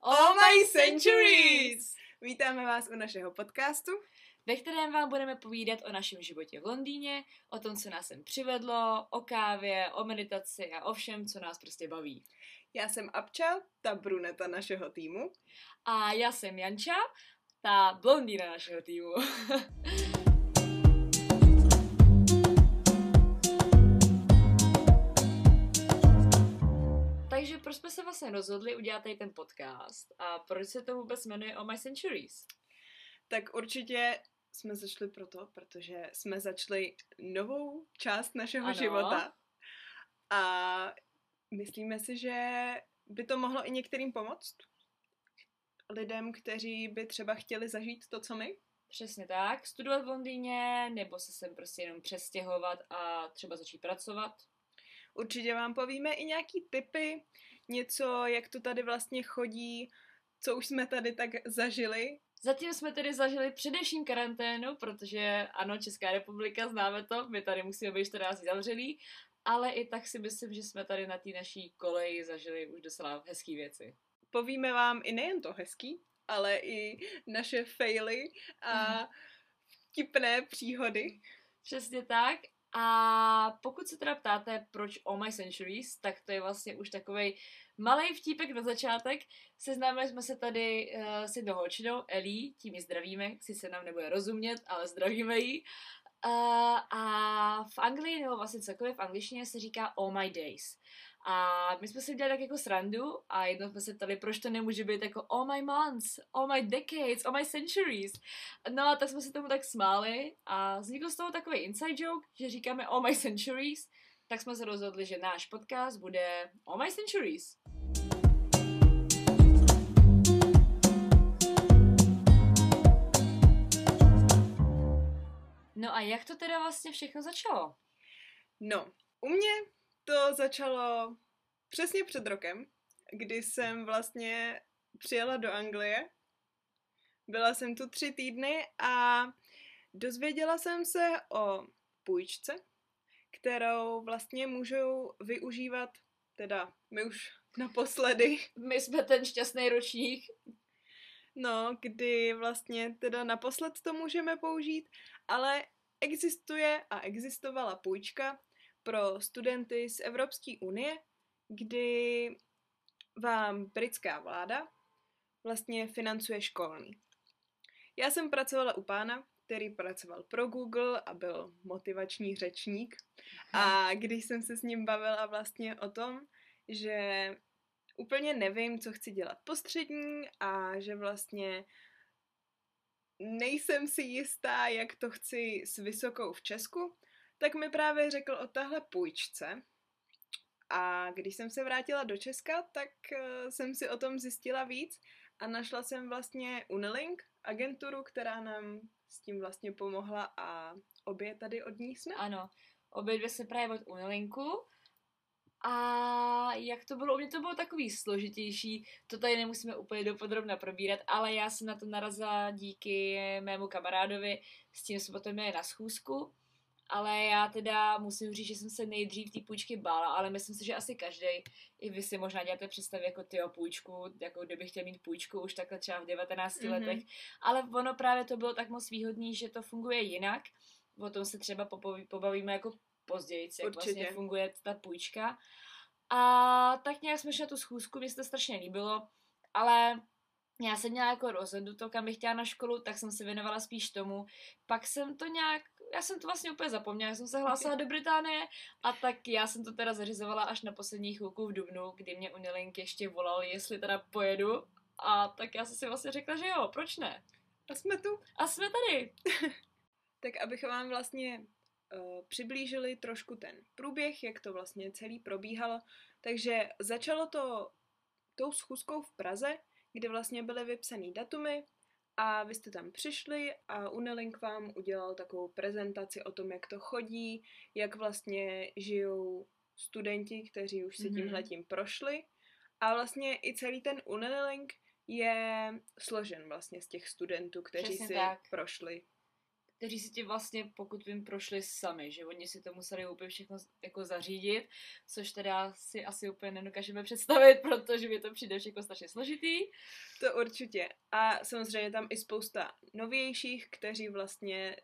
All My Centuries! Vítáme vás u našeho podcastu. ve kterém vám budeme povídat o našem životě v Londýně, o tom, co nás sem přivedlo, o kávě, o meditaci a o všem, co nás prostě baví. Já jsem Abča, ta bruneta našeho týmu. A já jsem Janča, ta blondýna našeho týmu. proč jsme se vlastně rozhodli udělat tady ten podcast a proč se to vůbec jmenuje Oh My Centuries? Tak určitě jsme začali proto, protože jsme začali novou část našeho Ano. života. A myslíme si, že by to mohlo i některým pomoct. Lidem, kteří by třeba chtěli zažít to, co my. Přesně tak, studovat v Londýně, nebo se sem prostě jenom přestěhovat a třeba začít pracovat. Určitě vám povíme i nějaký tipy, něco, jak to tady vlastně chodí, co už jsme tady tak zažili. Zatím jsme tedy zažili především karanténu, protože ano, Česká republika, známe to, my tady musíme být 14 dní zavřený, ale i tak si myslím, že jsme tady na té naší koleji zažili už docela hezký věci. Povíme vám i nejen to hezký, ale i naše faily a vtipné příhody. Přesně tak. A pokud se teda ptáte, proč All My Centuries, tak to je vlastně už takový malý vtípek na začátek. Seznámili jsme se tady uh, s jednou holčinou, Ellie, tím ji zdravíme, sice nám nebude rozumět, ale zdravíme ji. Uh, a v Anglii, nebo vlastně celkově v angličtině se říká All My Days. A my jsme si udělali tak jako srandu a jednou jsme se ptali, proč to nemůže být jako All My Months, All My Decades, All My Centuries. No a tak jsme se tomu tak smáli a vznikl z toho takový inside joke, že říkáme All My Centuries, tak jsme se rozhodli, že náš podcast bude All My Centuries. No a jak to teda vlastně všechno začalo? No, u mě to začalo přesně před rokem, kdy jsem vlastně přijela do Anglie. Byla jsem tu tři týdny a dozvěděla jsem se o půjčce, kterou vlastně můžou využívat, teda my už naposledy, My jsme ten šťastný ročník. no, kdy vlastně teda naposled to můžeme použít, ale existuje a existovala půjčka pro studenty z Evropské unie, kdy vám britská vláda vlastně financuje školní. Já jsem pracovala u pána, který pracoval pro Google a byl motivační řečník. A když jsem se s ním bavila vlastně o tom, že úplně nevím, co chci dělat po střední a že vlastně nejsem si jistá, jak to chci s vysokou v Česku, tak mi právě řekl o tahle půjčce. A když jsem se vrátila do Česka, tak eh, jsem si o tom zjistila víc a našla jsem vlastně Unilink, agenturu, která nám s tím vlastně pomohla a obě tady od ní jsme. Ano, obě dvě se právě od Unilinku. A jak to bylo? U mě to bylo takový složitější, to tady nemusíme úplně dopodrobna probírat, ale já jsem na to narazila díky mému kamarádovi, s tím jsme potom měli na schůzku, ale já teda musím říct, že jsem se nejdřív té půjčky bála, ale myslím si, že asi každý, i vy si možná děláte představy jako ty půjčku, jako kdybych chtěl mít půjčku už takhle třeba v 19 Mhm. letech, ale ono právě to bylo tak moc výhodný, že to funguje jinak, o tom se třeba popoví, pobavíme jako později, jak Určitě. vlastně funguje ta půjčka. A tak nějak jsme šli na tu schůzku, mně se to strašně líbilo, ale já jsem měla jako rozhodnuto, kam bych chtěla na školu, tak jsem se věnovala spíš tomu. Pak jsem to nějak, já jsem to vlastně úplně zapomněla, já jsem se hlásila do Británie a tak já jsem to teda zařizovala až na poslední chvilku v Dubnu, kdy mě Unilink ještě volal, jestli teda pojedu. A tak já jsem si vlastně řekla, že jo, proč ne? A jsme tu. A jsme tady. Tak abych vám vlastně uh, přiblížili trošku ten průběh, jak to vlastně celý probíhalo. Takže začalo to tou schůzkou v Praze, kde vlastně byly vypsané datumy a vy jste tam přišli a Unilink vám udělal takovou prezentaci o tom, jak to chodí, jak vlastně žijou studenti, kteří už si Mhm. tímhletím prošli. A vlastně i celý ten Unilink je složen vlastně z těch studentů, kteří Přesně si tak. prošli kteří si ti vlastně, pokud vím, prošli sami, že oni si to museli úplně všechno jako zařídit, což teda si asi úplně nedokážeme představit, protože mi to přijde všechno strašně složitý. To určitě. A samozřejmě tam i spousta novějších, kteří vlastně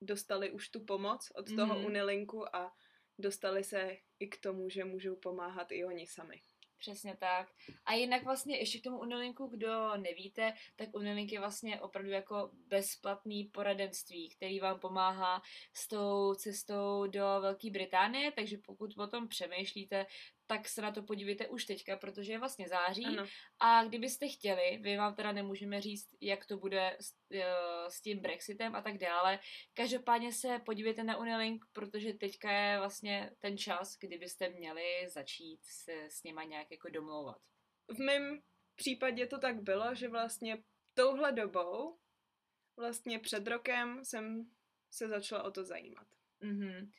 dostali už tu pomoc od toho Mhm. Unilinku a dostali se i k tomu, že můžou pomáhat i oni sami. Přesně tak. A jinak vlastně ještě k tomu Unilinku, kdo nevíte, tak Unilink je vlastně opravdu jako bezplatný poradenství, který vám pomáhá s tou cestou do Velké Británie, takže pokud o tom přemýšlíte, tak se na to podívejte už teďka, protože je vlastně září. Ano. A kdybyste chtěli, my vám teda nemůžeme říct, jak to bude s, eh, s tím Brexitem a tak dále. Každopádně se podívejte na Unilink, protože teďka je vlastně ten čas, kdy byste měli začít se s nima nějak jako domlouvat. V mém případě to tak bylo, že vlastně touhle dobou, vlastně před rokem jsem se začala o to zajímat. Mhm.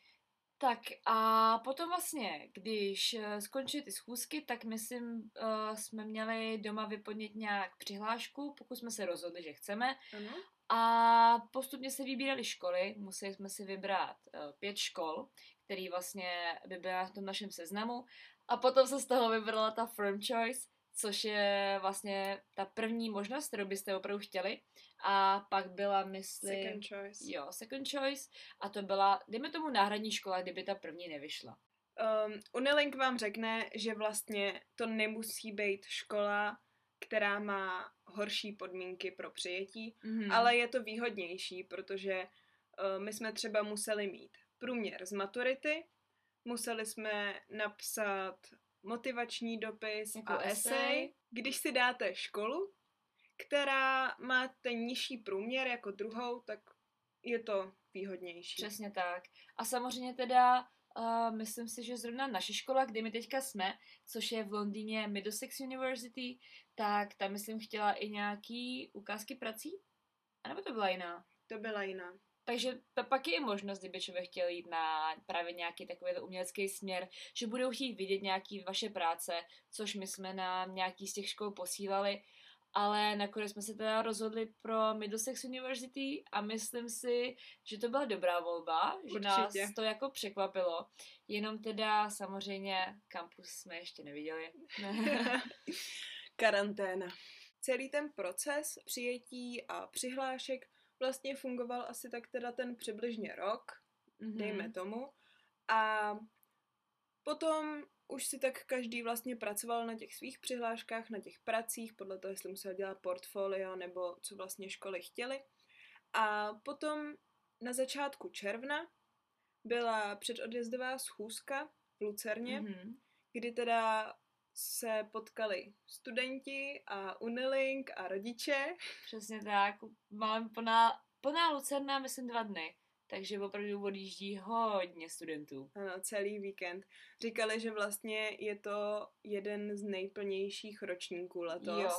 Tak a potom vlastně, když eh, skončily ty schůzky, tak myslím, uh, jsme měli doma vyplnit nějak přihlášku, pokud jsme se rozhodli, že chceme. Ano. A postupně se vybíraly školy, museli jsme si vybrat uh, pět škol, který vlastně by byla v tom našem seznamu. A potom se z toho vybrala ta firm choice, což je vlastně ta první možnost, kterou byste opravdu chtěli. A pak byla, myslím... Second choice. Jo, second choice. A to byla, dejme tomu, náhradní škola, kdyby ta první nevyšla. Um, Unilink vám řekne, že vlastně to nemusí být škola, která má horší podmínky pro přijetí, Mhm. ale je to výhodnější, protože uh, my jsme třeba museli mít průměr z maturity, museli jsme napsat motivační dopis Jako a esej. esej. Když si dáte školu, která má ten nižší průměr jako druhou, tak je to výhodnější. Přesně tak. A samozřejmě teda uh, myslím si, že zrovna naše škola, kde my teďka jsme, což je v Londýně Middlesex University, tak tam myslím chtěla i nějaký ukázky prací? A nebo to byla jiná? To byla jiná. Takže to pak je i možnost, kdyby člověk chtěl jít na právě nějaký takový umělecký směr, že budou chtít vidět nějaký vaše práce, což my jsme na nějaký z těch škol posílali, ale nakonec jsme se teda rozhodli pro Middlesex University a myslím si, že to byla dobrá volba, že nás Určitě. to jako překvapilo, jenom teda samozřejmě kampus jsme ještě neviděli. Karanténa. Celý ten proces přijetí a přihlášek vlastně fungoval asi tak teda ten přibližně rok, Mhm. dejme tomu. A potom už si tak každý vlastně pracoval na těch svých přihláškách, na těch pracích, podle toho, jestli musel dělat portfolio nebo co vlastně školy chtěly. A potom na začátku června byla předodjezdová schůzka v Lucerně, Mhm. kdy teda se potkali studenti a Unilink a rodiče. Přesně tak. Mám plná, plná Lucerna, myslím, dva dny. Takže opravdu odjíždí hodně studentů. Ano, celý víkend. Říkali, že vlastně je to jeden z nejplnějších ročníků letos. Jo.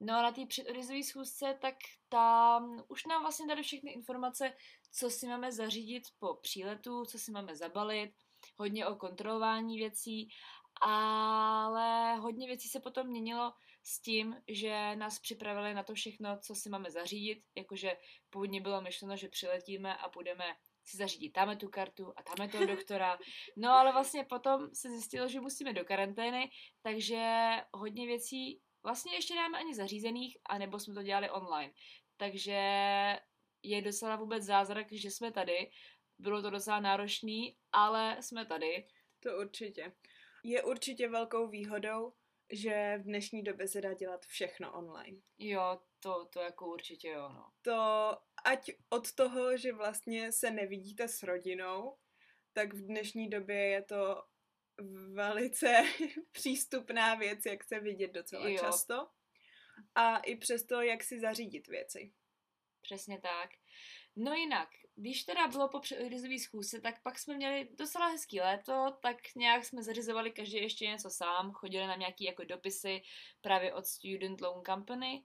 No a na té předodjezdové schůzce, tak tam už nám vlastně dali všechny informace, co si máme zařídit po příletu, co si máme zabalit, hodně o kontrolování věcí, ale hodně věcí se potom měnilo s tím, že nás připravili na to všechno, co si máme zařídit, jakože původně bylo myšleno, že přiletíme a budeme si zařídit tamhle tu kartu a tamhle toho doktora. No ale vlastně potom se zjistilo, že musíme do karantény, takže hodně věcí vlastně ještě nemáme ani zařízených, anebo jsme to dělali online. Takže je docela vůbec zázrak, že jsme tady. Bylo to docela náročný, ale jsme tady. To určitě. Je určitě velkou výhodou, že v dnešní době se dá dělat všechno online. Jo, to, to jako určitě jo, no. To ať od toho, že vlastně se nevidíte s rodinou, tak v dnešní době je to velice přístupná věc, jak se vidět docela Jo. často. A i přesto, jak si zařídit věci. Přesně tak. No jinak, když teda bylo po předrizové schůzce, tak pak jsme měli docela hezký léto, tak nějak jsme zařizovali každý ještě něco sám, chodili nám nějaký jako dopisy právě od Student Loan Company.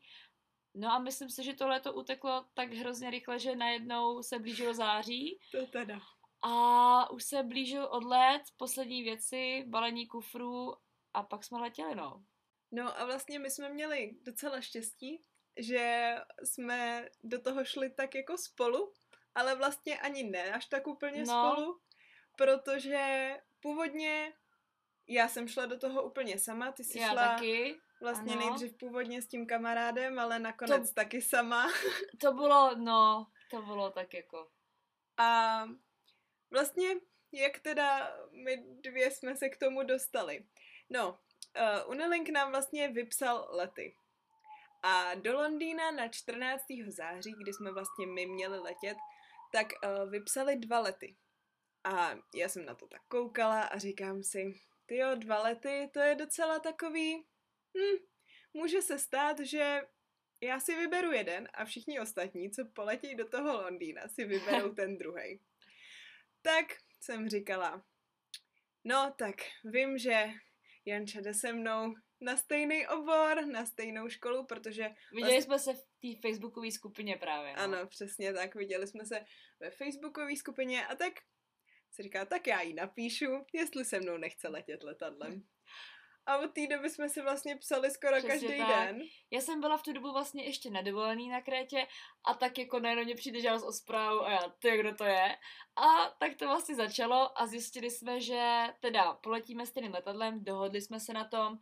No a myslím si, že to léto uteklo tak hrozně rychle, že najednou se blížilo září To teda. a už se blížil odlet, poslední věci, balení kufrů a pak jsme letěli, no. No a vlastně my jsme měli docela štěstí, že jsme do toho šli tak jako spolu ale vlastně ani ne až tak úplně No. spolu, protože původně já jsem šla do toho úplně sama, ty jsi Já šla taky. vlastně ano. nejdřív původně s tím kamarádem, ale nakonec taky sama. To bylo, no, to bylo tak jako... A vlastně, jak teda my dvě jsme se k tomu dostali? No, uh, Unilink nám vlastně vypsal lety. A do Londýna na 14. září, kdy jsme vlastně my měli letět, tak uh, vypsali dva lety. A já jsem na to tak koukala a říkám si, tyjo, dva lety, to je docela takový, hm, může se stát, že já si vyberu jeden a všichni ostatní, co poletí do toho Londýna, si vyberou ten druhý. Tak jsem říkala, no tak vím, že Janča jde se mnou na stejný obor, na stejnou školu, protože Viděli jsme se v té facebookové skupině právě. No. ano, přesně tak, viděli jsme se ve facebookové skupině a tak se říká, tak já jí napíšu, jestli se mnou nechce letět letadlem. A od té doby jsme si vlastně psali skoro Přesně každý tak. den. Já jsem byla v tu dobu vlastně ještě na dovolený na Krétě a tak jako najednou mě přijde žádost o zprávu a já, ty, kdo to je? A tak to vlastně začalo a zjistili jsme, že teda poletíme stejným letadlem, dohodli jsme se na tom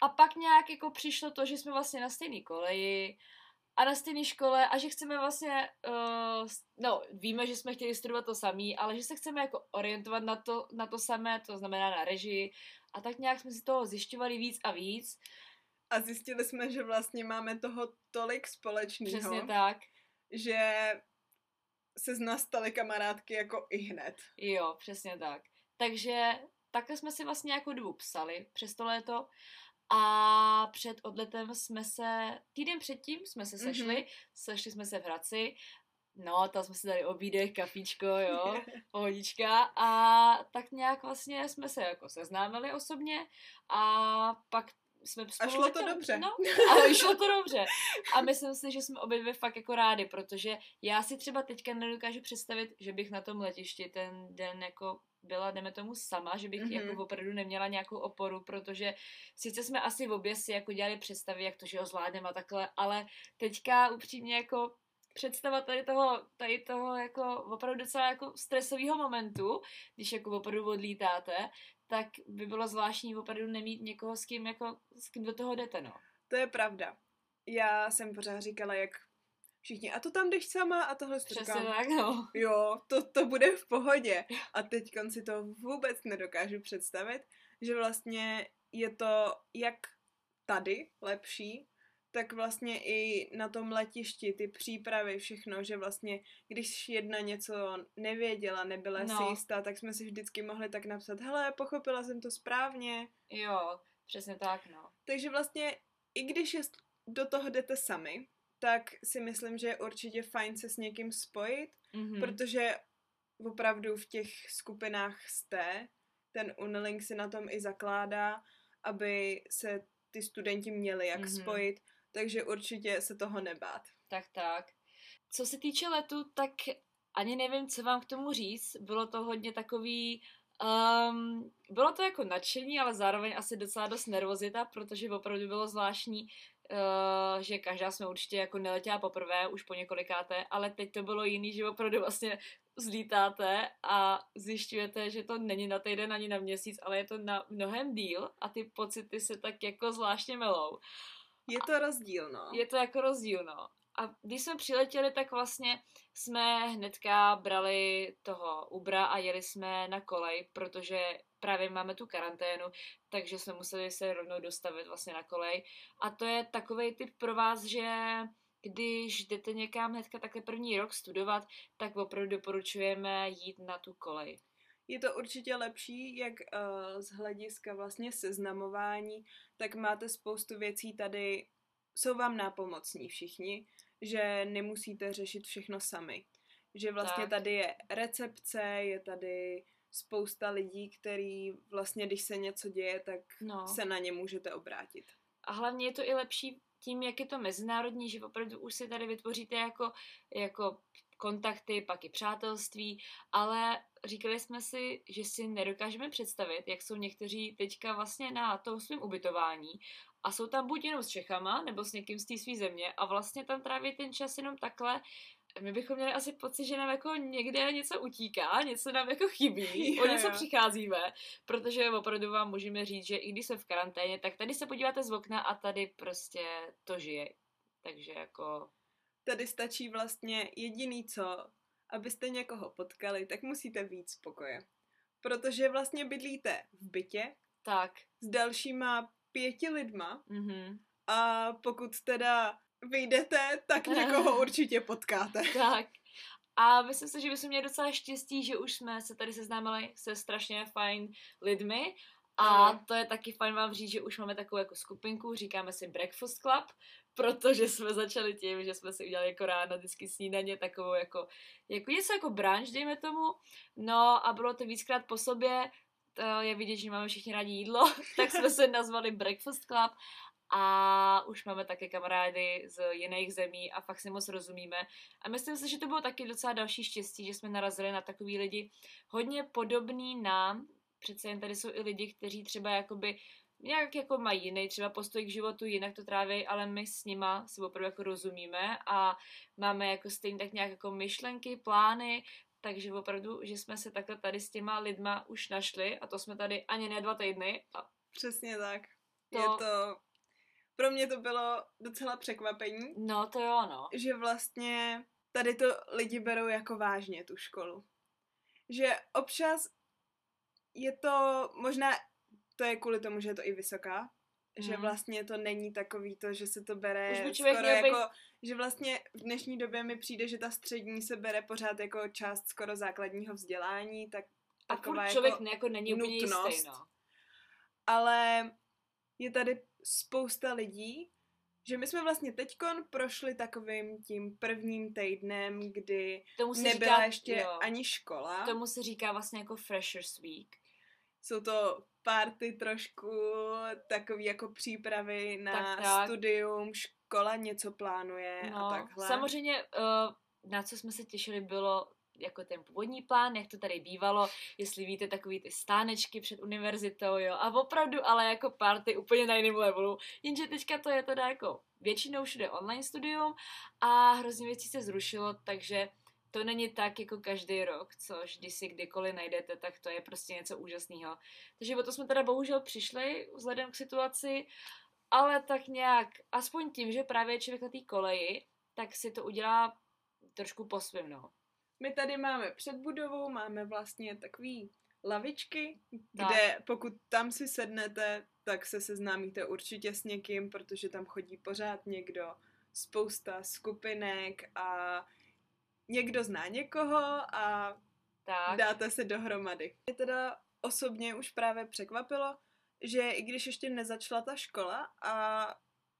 a pak nějak jako přišlo to, že jsme vlastně na stejné koleji a na stejné škole a že chceme vlastně, uh, no víme, že jsme chtěli studovat to samý, ale že se chceme jako orientovat na to, na to samé, to znamená na režii a tak nějak jsme si toho zjišťovali víc a víc. A zjistili jsme, že vlastně máme toho tolik společného, Přesně tak. že se z nás staly kamarádky jako i hned. Jo, přesně tak. Takže takhle jsme si vlastně nějakou dobu psali přes to léto a před odletem jsme se, týden předtím jsme se sešli, Mhm. mm-hmm. sešli jsme se v Hradci, no, tam jsme si dali obídek, kafíčko, jo, pohodička a tak nějak vlastně jsme se jako seznámili osobně a pak jsme spolu šlo to dobře. No, ale šlo to dobře. A myslím si, že jsme obě dvě fakt jako rádi, protože já si třeba teďka nedokážu představit, že bych na tom letišti ten den jako byla, jdeme tomu sama, že bych Mhm. mm-hmm. jako opravdu neměla nějakou oporu, protože sice jsme asi v obě si jako dělali představy, jak to, že ho zvládneme a takhle, ale teďka upřímně jako představa tady toho, tady toho jako opravdu docela jako stresového momentu, když jako opravdu odlítáte, tak by bylo zvláštní opravdu nemít někoho, s kým, jako, s kým do toho jdete, no. To je pravda. Já jsem pořád říkala, jak všichni, a to tam jdeš sama a tohle Přesně říkám, tak, no. jo, to, to bude v pohodě. A teď si to vůbec nedokážu představit, že vlastně je to jak tady lepší, tak vlastně i na tom letišti, ty přípravy, všechno, že vlastně, když jedna něco nevěděla, nebyla no. si jistá, tak jsme si vždycky mohli tak napsat, hele, pochopila jsem to správně. Jo, přesně tak, no. Takže vlastně, i když jest, do toho jdete sami, tak si myslím, že je určitě fajn se s někým spojit, Mhm. protože opravdu v těch skupinách jste, ten Unilink si na tom i zakládá, aby se ty studenti měli jak Mhm. spojit, takže určitě se toho nebát. Tak, tak. Co se týče letu, tak ani nevím, co vám k tomu říct. Bylo to hodně takový... Um, bylo to jako nadšení, ale zároveň asi docela dost nervozita, protože opravdu bylo zvláštní, uh, že každá jsme určitě jako neletěla poprvé, už po několikáté, ale teď to bylo jiný, že opravdu vlastně zlítáte a zjišťujete, že to není na týden ani na měsíc, ale je to na mnohem díl a ty pocity se tak jako zvláštně melou. Je to rozdíl, no. Je to jako rozdíl, no. A když jsme přiletěli, tak vlastně jsme hnedka brali toho Ubra a jeli jsme na kolej, protože právě máme tu karanténu, takže jsme museli se rovnou dostavit vlastně na kolej. A to je takový typ pro vás, že když jdete někam hnedka také první rok studovat, tak opravdu doporučujeme jít na tu kolej. Je to určitě lepší, jak uh, z hlediska vlastně seznamování, tak máte spoustu věcí tady, jsou vám nápomocní všichni, že nemusíte řešit všechno sami. Že vlastně Tak. tady je recepce, je tady spousta lidí, který vlastně, když se něco děje, tak No. se na ně můžete obrátit. A hlavně je to i lepší tím, jak je to mezinárodní, že opravdu už si tady vytvoříte jako, jako kontakty, pak i přátelství, ale říkali jsme si, že si nedokážeme představit, jak jsou někteří teďka vlastně na tom svém ubytování a jsou tam buď jenom s Čechama, nebo s někým z té své země a vlastně tam tráví ten čas jenom takhle, my bychom měli asi pocit, že nám jako někde něco utíká, něco nám jako chybí, o něco přicházíme, protože opravdu vám můžeme říct, že i když jsme v karanténě, tak tady se podíváte z okna a tady prostě to žije. Takže jako, Tady stačí vlastně jediný co, abyste někoho potkali, tak musíte víc spokoje. Protože vlastně bydlíte v bytě tak, s dalšíma pěti lidma mhm, a pokud teda vyjdete, tak někoho určitě potkáte. tak. A myslím si, že bychom měli docela štěstí, že už jsme se tady seznámili se strašně fajn lidmi. A to je taky fajn vám říct, že už máme takovou jako skupinku, říkáme si Breakfast Club, protože jsme začali tím, že jsme si udělali jako ráno vždycky snídaně takovou jako, jako něco jako brunch, dejme tomu. No a bylo to víckrát po sobě, to je vidět, že máme všichni rádi jídlo, tak jsme se nazvali Breakfast Club a už máme také kamarády z jiných zemí a fakt si moc rozumíme. A myslím si, že to bylo taky docela další štěstí, že jsme narazili na takový lidi hodně podobný nám. Přece jen tady jsou i lidi, kteří třeba jakoby nějak jako mají jiný třeba postoj k životu, jinak to tráví, ale my s nima si opravdu jako rozumíme a máme jako stejně tak nějak jako myšlenky, plány, takže opravdu, že jsme se takhle tady s těma lidma už našli a to jsme tady ani ne dva týdny a Přesně tak. To- Je to... Pro mě to bylo docela překvapení, no to jo no. že vlastně tady to lidi berou jako vážně, tu školu. Že občas je to, možná to je kvůli tomu, že je to i vysoká, že Mhm. vlastně to není takový to, že se to bere Už by člověk skoro být- jako, že vlastně v dnešní době mi přijde, že ta střední se bere pořád jako část skoro základního vzdělání, tak A taková furt člověk jako, ne, jako není úplně nutnost. jistý, no. ale je tady spousta lidí, že my jsme vlastně teďkon prošli takovým tím prvním týdnem, kdy Tomu se nebyla říká, ještě jo, ani škola. Tomu se říká vlastně jako Freshers Week. Jsou to party trošku, takový jako přípravy na Tak, tak. studium, škola něco plánuje a No, takhle. samozřejmě, uh, na co jsme se těšili, bylo jako ten původní plán, jak to tady bývalo, jestli víte, takový ty stánečky před univerzitou, jo, a opravdu ale jako party úplně na jiném levelu, jenže teďka to je teda jako většinou všude online studium a hrozně věcí se zrušilo, takže to není tak jako každý rok, což když si kdykoliv najdete, tak to je prostě něco úžasného. Takže o to jsme teda bohužel přišli vzhledem k situaci, ale tak nějak, aspoň tím, že právě je člověk na té koleji, tak si to udělá trošku po svým, no. My tady máme před budovou, máme vlastně takový lavičky, Tak. kde pokud tam si sednete, tak se seznámíte určitě s někým, protože tam chodí pořád někdo, spousta skupinek a někdo zná někoho a Tak, dáte se dohromady. Mě teda osobně už právě překvapilo, že i když ještě nezačala ta škola a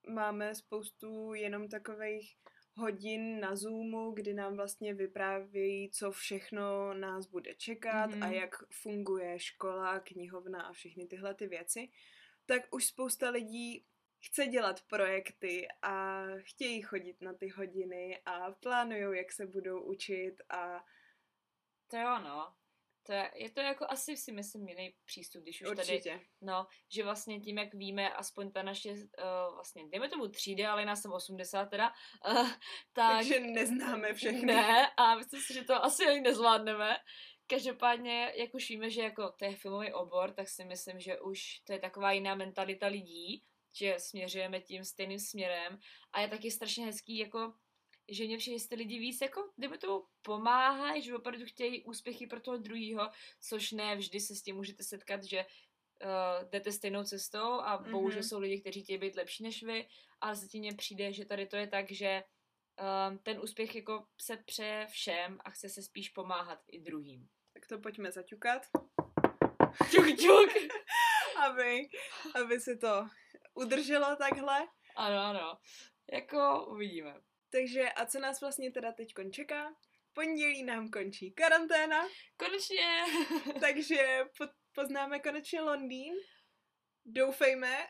máme spoustu jenom takových hodin na Zoomu, kdy nám vlastně vyprávějí, co všechno nás bude čekat Mhm. a jak funguje škola, knihovna a všechny tyhle ty věci, tak už spousta lidí chce dělat projekty a chtějí chodit na ty hodiny a plánují, jak se budou učit a to jo, no. To je, je to jako asi si myslím jiný přístup, když už tady určitě. No, že vlastně tím, jak víme, aspoň ta naše, uh, vlastně, dejme tomu třídy, ale nás jsem 80 teda, uh, tak... Takže neznáme všechny. Ne, a myslím si, že to asi ani nezvládneme. Každopádně, jak už víme, že jako to je filmový obor, tak si myslím, že už to je taková jiná mentalita lidí, že směřujeme tím stejným směrem a je taky strašně hezký, jako že mě přijde, že ty lidi víc jako, kdyby tomu pomáhají, že opravdu chtějí úspěchy pro toho druhého, což ne vždy se s tím můžete setkat, že uh, jdete stejnou cestou a Mhm. bohužel jsou lidi, kteří chtějí být lepší než vy, ale zatím mně přijde, že tady to je tak, že um, ten úspěch jako se přeje všem a chce se spíš pomáhat i druhým. Tak to pojďme zaťukat, Čuk, čuk! aby, aby se to udrželo takhle. Ano, ano. Jako uvidíme. Takže a co nás vlastně teda teď čeká? V pondělí nám končí karanténa, Konečně! takže po, poznáme konečně Londýn. Doufejme,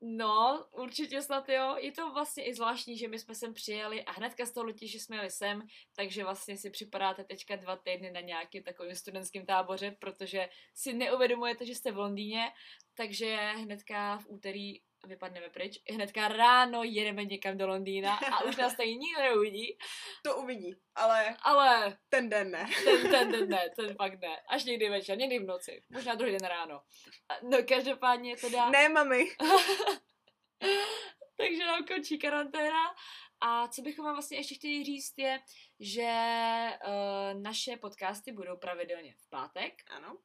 No, určitě snad jo. Je to vlastně i zvláštní, že my jsme sem přijeli a hnedka z toho že jsme jeli sem, takže vlastně si připadáte teďka dva týdny na nějakým takovým studentském táboře, protože si neuvědomujete, že jste v Londýně, takže hnedka v úterý vypadneme pryč, hnedka ráno jedeme někam do Londýna a už nás tady nikdo neuvidí. To uvidí, ale Ale ten den ne. ten, ten, ten ne, ten fakt ne. Až někdy večer, někdy v noci, možná druhý den ráno. No každopádně teda... Ne, mami. Takže nám končí karanténa. A co bychom vám vlastně ještě chtěli říct je, že uh, naše podcasty budou pravidelně v pátek. Ano.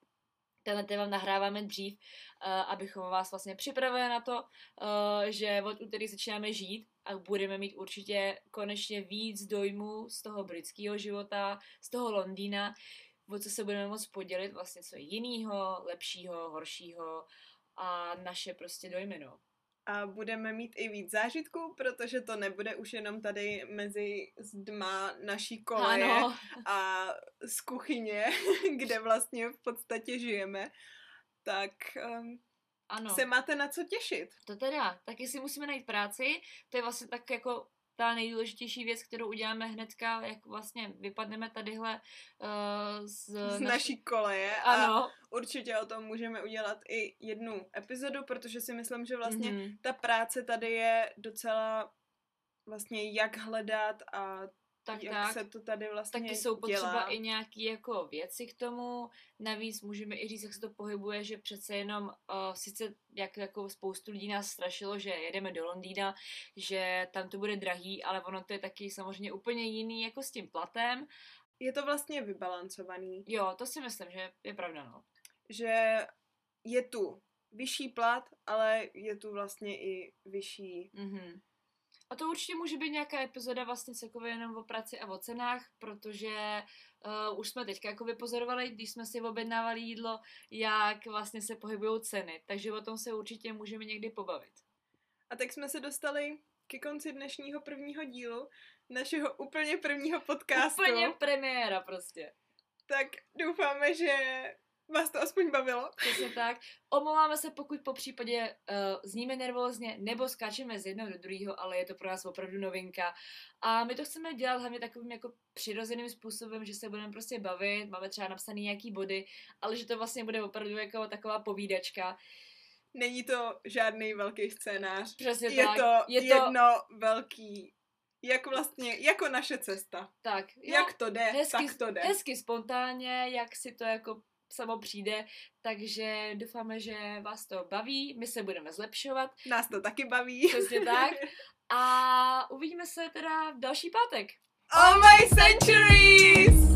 Tenhle vám nahráváme dřív, uh, abychom vás vlastně připravili na to, uh, že od úterý začínáme žít a budeme mít určitě konečně víc dojmů z toho britského života, z toho Londýna, o co se budeme moct podělit, vlastně co jinýho, lepšího, horšího a naše prostě dojmy, no. A budeme mít i víc zážitků, protože to nebude už jenom tady mezi zdma naší koleje Ano, a z kuchyně, kde vlastně v podstatě žijeme. Tak um, ano. se máte na co těšit. To teda, taky si musíme najít práci, to je vlastně tak jako ta nejdůležitější věc, kterou uděláme hnedka, jak vlastně vypadneme tadyhle uh, z, Z naší koleje. A Ano. určitě o tom můžeme udělat i jednu epizodu, protože si myslím, že vlastně Mhm. ta práce tady je docela vlastně jak hledat a Tak, jak tak. se to tady vlastně Taky jsou potřeba dělá. i nějaký jako věci k tomu. Navíc můžeme i říct, jak se to pohybuje, že přece jenom uh, sice jak jako spoustu lidí nás strašilo, že jedeme do Londýna, že tam to bude drahý, ale ono to je taky samozřejmě úplně jiný jako s tím platem. Je to vlastně vybalancovaný, Jo, to si myslím, že je pravda, no. že je tu vyšší plat, ale je tu vlastně i vyšší Mhm. A to určitě může být nějaká epizoda vlastně celkově jenom o práci a o cenách, protože uh, už jsme teďka jako vypozorovali, když jsme si objednávali jídlo, jak vlastně se pohybují ceny. Takže o tom se určitě můžeme někdy pobavit. A tak jsme se dostali ke konci dnešního prvního dílu našeho úplně prvního podcastu. Úplně premiéra prostě. Tak doufáme, že vás to aspoň bavilo. Přesně tak. Omlouváme se, pokud po případě uh, zníme nervózně nebo skáčeme z jednoho do druhého, ale je to pro nás opravdu novinka. A my to chceme dělat hlavně takovým jako přirozeným způsobem, že se budeme prostě bavit, máme třeba napsané nějaký body, ale že to vlastně bude opravdu jako taková povídačka. Není to žádný velký scénář. Přesně Je tak. to je to jedno velký, jak vlastně, jako naše cesta. tak. Jo, Jak to jde, hezky, tak to jde. hezky spontánně, jak si to jako samo přijde, takže doufáme, že vás to baví, my se budeme zlepšovat, Nás to taky baví. přesně tak. A uvidíme se teda v další pátek. All my centuries!